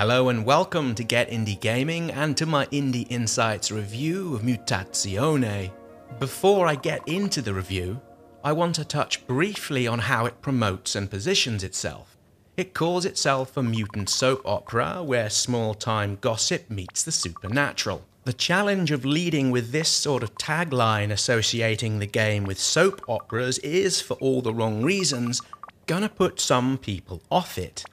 Hello and welcome to Get Indie Gaming and to my Indie Insights review of Mutazione. Before I get into the review, I want to touch briefly on how it promotes and positions itself. It calls itself a mutant soap opera where small time gossip meets the supernatural. The challenge of leading with this sort of tagline associating the game with soap operas is, for all the wrong reasons, gonna put some people off it.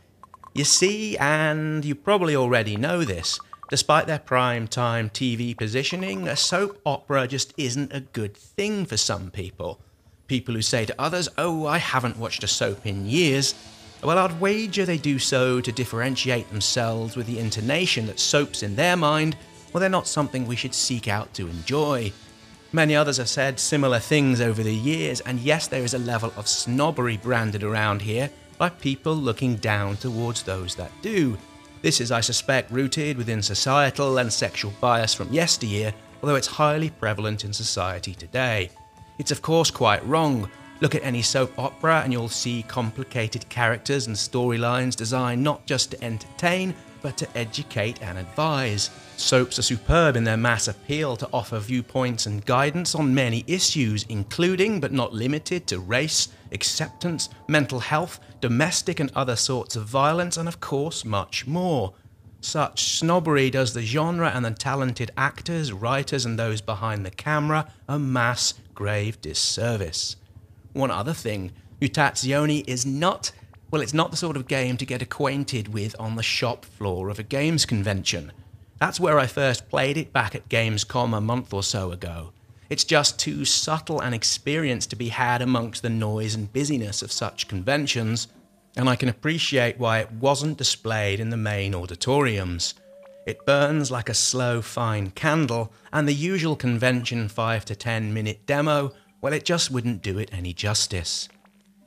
You see, and you probably already know this, despite their prime time TV positioning, a soap opera just isn't a good thing for some people. People who say to others, Oh, I haven't watched a soap in years. Well, I'd wager they do so to differentiate themselves with the intonation that soaps in their mind, well, they're not something we should seek out to enjoy. Many others have said similar things over the years, and yes, there is a level of snobbery branded around here by people looking down towards those that do. This is, I suspect, rooted within societal and sexual bias from yesteryear, although it's highly prevalent in society today. It's of course quite wrong. Look at any soap opera and you'll see complicated characters and storylines designed not just to entertain, but to educate and advise. Soaps are superb in their mass appeal to offer viewpoints and guidance on many issues, including but not limited to race, acceptance, mental health, domestic and other sorts of violence, and of course, much more. Such snobbery does the genre and the talented actors, writers, and those behind the camera a mass grave disservice. One other thing Mutazione is not, well, it's not the sort of game to get acquainted with on the shop floor of a games convention. That's where I first played it back at Gamescom a month or so ago. It's just too subtle an experience to be had amongst the noise and busyness of such conventions, and I can appreciate why it wasn't displayed in the main auditoriums. It burns like a slow, fine candle, and the usual convention 5 to 10 minute demo, well, it just wouldn't do it any justice.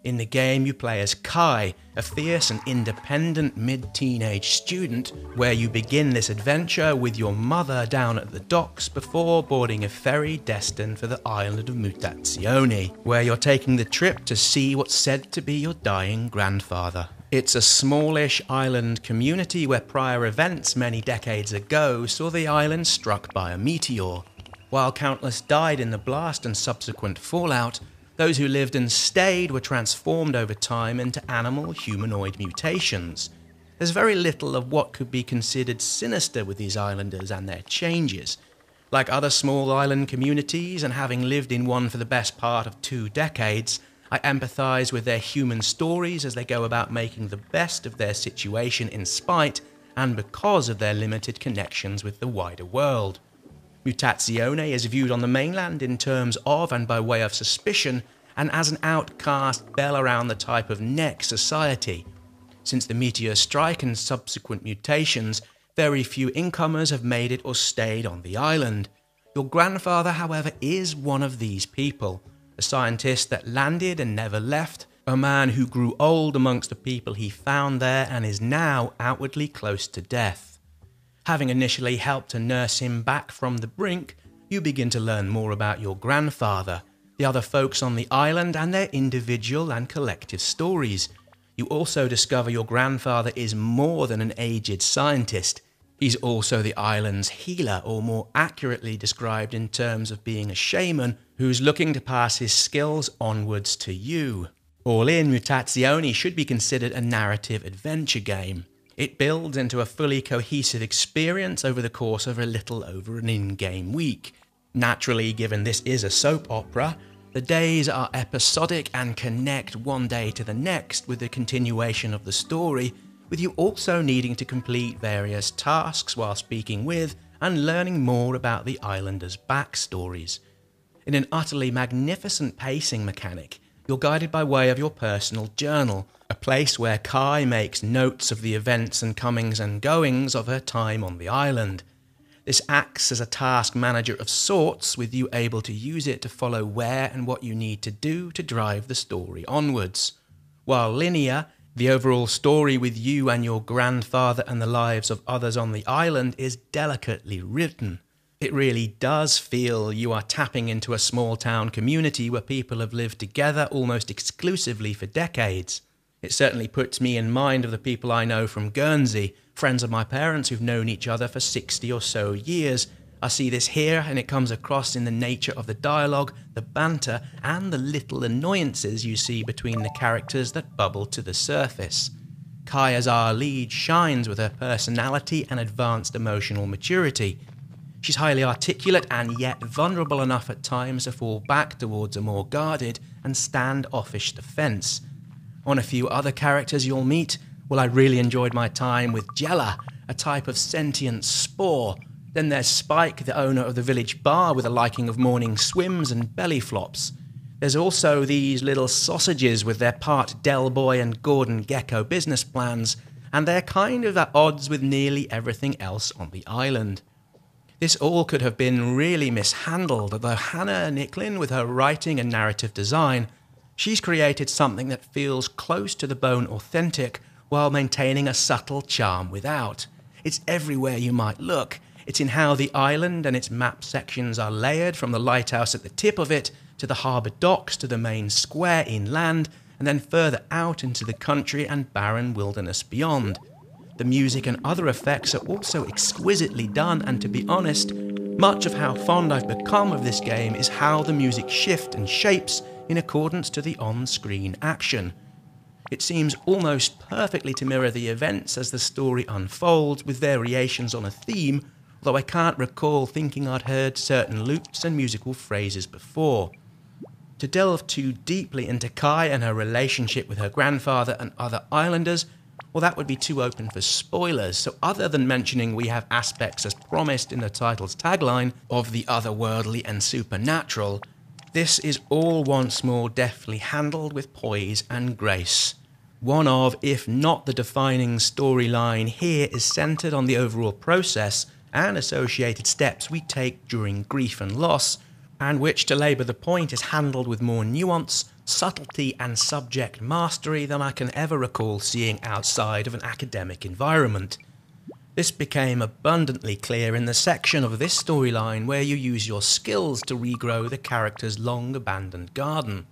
In the game, you play as Kai, a fierce and independent mid teenage student, where you begin this adventure with your mother down at the docks before boarding a ferry destined for the island of Mutazione, where you're taking the trip to see what's said to be your dying grandfather. It's a smallish island community where prior events many decades ago saw the island struck by a meteor. While countless died in the blast and subsequent fallout, those who lived and stayed were transformed over time into animal humanoid mutations. There's very little of what could be considered sinister with these islanders and their changes. Like other small island communities, and having lived in one for the best part of two decades, I empathise with their human stories as they go about making the best of their situation in spite and because of their limited connections with the wider world. Mutazione is viewed on the mainland in terms of and by way of suspicion and as an outcast bell around the type of neck society. Since the meteor strike and subsequent mutations, very few incomers have made it or stayed on the island. Your grandfather, however, is one of these people, a scientist that landed and never left, a man who grew old amongst the people he found there and is now outwardly close to death. Having initially helped to nurse him back from the brink, you begin to learn more about your grandfather, the other folks on the island, and their individual and collective stories. You also discover your grandfather is more than an aged scientist. He's also the island's healer, or more accurately described in terms of being a shaman who's looking to pass his skills onwards to you. All in, Mutazione should be considered a narrative adventure game. It builds into a fully cohesive experience over the course of a little over an in game week. Naturally, given this is a soap opera, the days are episodic and connect one day to the next with the continuation of the story, with you also needing to complete various tasks while speaking with and learning more about the islanders' backstories. In an utterly magnificent pacing mechanic, you're guided by way of your personal journal, a place where Kai makes notes of the events and comings and goings of her time on the island. This acts as a task manager of sorts, with you able to use it to follow where and what you need to do to drive the story onwards. While linear, the overall story with you and your grandfather and the lives of others on the island is delicately written. It really does feel you are tapping into a small town community where people have lived together almost exclusively for decades. It certainly puts me in mind of the people I know from Guernsey, friends of my parents who've known each other for 60 or so years. I see this here, and it comes across in the nature of the dialogue, the banter, and the little annoyances you see between the characters that bubble to the surface. Kai as our lead shines with her personality and advanced emotional maturity. She's highly articulate and yet vulnerable enough at times to fall back towards a more guarded and standoffish defense. On a few other characters you'll meet, well, I really enjoyed my time with Jella, a type of sentient spore. Then there's Spike, the owner of the village bar with a liking of morning swims and belly flops. There's also these little sausages with their part Del Boy and Gordon Gekko business plans, and they're kind of at odds with nearly everything else on the island. This all could have been really mishandled, although Hannah Nicklin, with her writing and narrative design, she's created something that feels close to the bone authentic while maintaining a subtle charm without. It's everywhere you might look. It's in how the island and its map sections are layered from the lighthouse at the tip of it to the harbour docks to the main square inland and then further out into the country and barren wilderness beyond. The music and other effects are also exquisitely done, and to be honest, much of how fond I've become of this game is how the music shifts and shapes in accordance to the on screen action. It seems almost perfectly to mirror the events as the story unfolds, with variations on a theme, although I can't recall thinking I'd heard certain loops and musical phrases before. To delve too deeply into Kai and her relationship with her grandfather and other islanders, well, that would be too open for spoilers. So, other than mentioning we have aspects as promised in the title's tagline of the otherworldly and supernatural, this is all once more deftly handled with poise and grace. One of, if not the defining storyline here, is centered on the overall process and associated steps we take during grief and loss, and which, to labour the point, is handled with more nuance, subtlety, and subject mastery than I can ever recall seeing outside of an academic environment. This became abundantly clear in the section of this storyline where you use your skills to regrow the character's long abandoned garden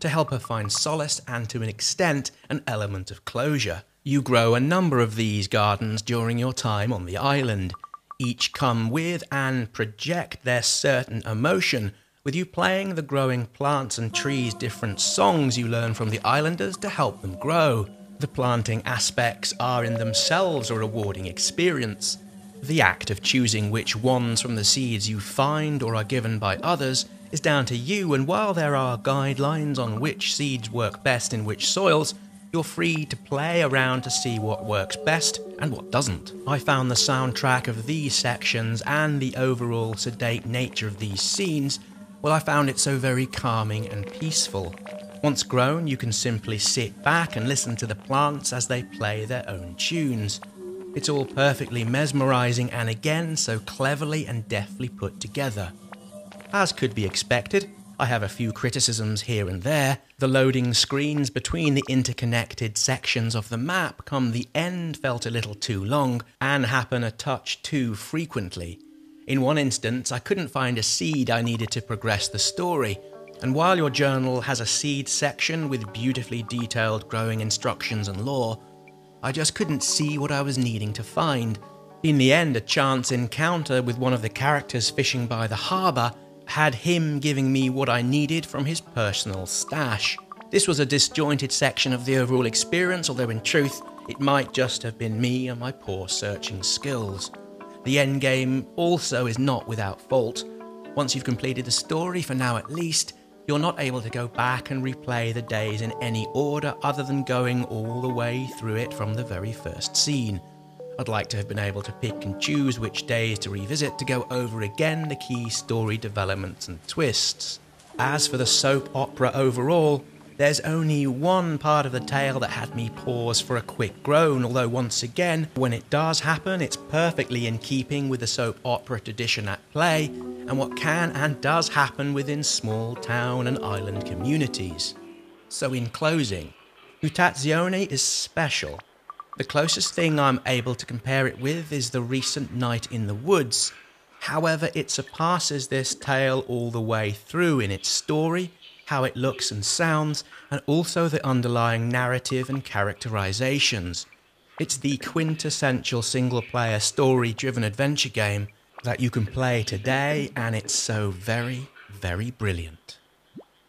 to help her find solace and, to an extent, an element of closure. You grow a number of these gardens during your time on the island. Each come with and project their certain emotion, with you playing the growing plants and trees different songs you learn from the islanders to help them grow. The planting aspects are in themselves a rewarding experience. The act of choosing which ones from the seeds you find or are given by others is down to you, and while there are guidelines on which seeds work best in which soils, you're free to play around to see what works best and what doesn't. I found the soundtrack of these sections and the overall sedate nature of these scenes, well, I found it so very calming and peaceful. Once grown, you can simply sit back and listen to the plants as they play their own tunes. It's all perfectly mesmerizing and again so cleverly and deftly put together. As could be expected, I have a few criticisms here and there. The loading screens between the interconnected sections of the map come the end felt a little too long and happen a touch too frequently. In one instance, I couldn't find a seed I needed to progress the story, and while your journal has a seed section with beautifully detailed growing instructions and lore, I just couldn't see what I was needing to find. In the end, a chance encounter with one of the characters fishing by the harbour had him giving me what I needed from his personal stash. This was a disjointed section of the overall experience, although in truth, it might just have been me and my poor searching skills. The endgame also is not without fault. Once you've completed the story, for now at least, you're not able to go back and replay the days in any order other than going all the way through it from the very first scene. I'd like to have been able to pick and choose which days to revisit to go over again the key story developments and twists. As for the soap opera overall, there's only one part of the tale that had me pause for a quick groan, although once again, when it does happen, it's perfectly in keeping with the soap opera tradition at play and what can and does happen within small town and island communities. So, in closing, Mutazione is special the closest thing I'm able to compare it with is The Recent Night in the Woods. However, it surpasses this tale all the way through in its story, how it looks and sounds, and also the underlying narrative and characterizations. It's the quintessential single player story driven adventure game that you can play today, and it's so very, very brilliant.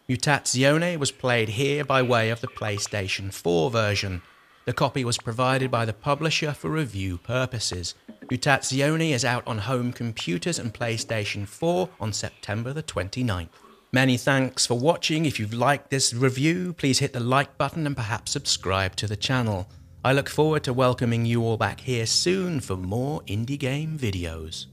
Mutazione was played here by way of the PlayStation 4 version. The copy was provided by the publisher for review purposes. Mutazione is out on home computers and PlayStation 4 on September the 29th. Many thanks for watching. If you've liked this review, please hit the like button and perhaps subscribe to the channel. I look forward to welcoming you all back here soon for more indie game videos.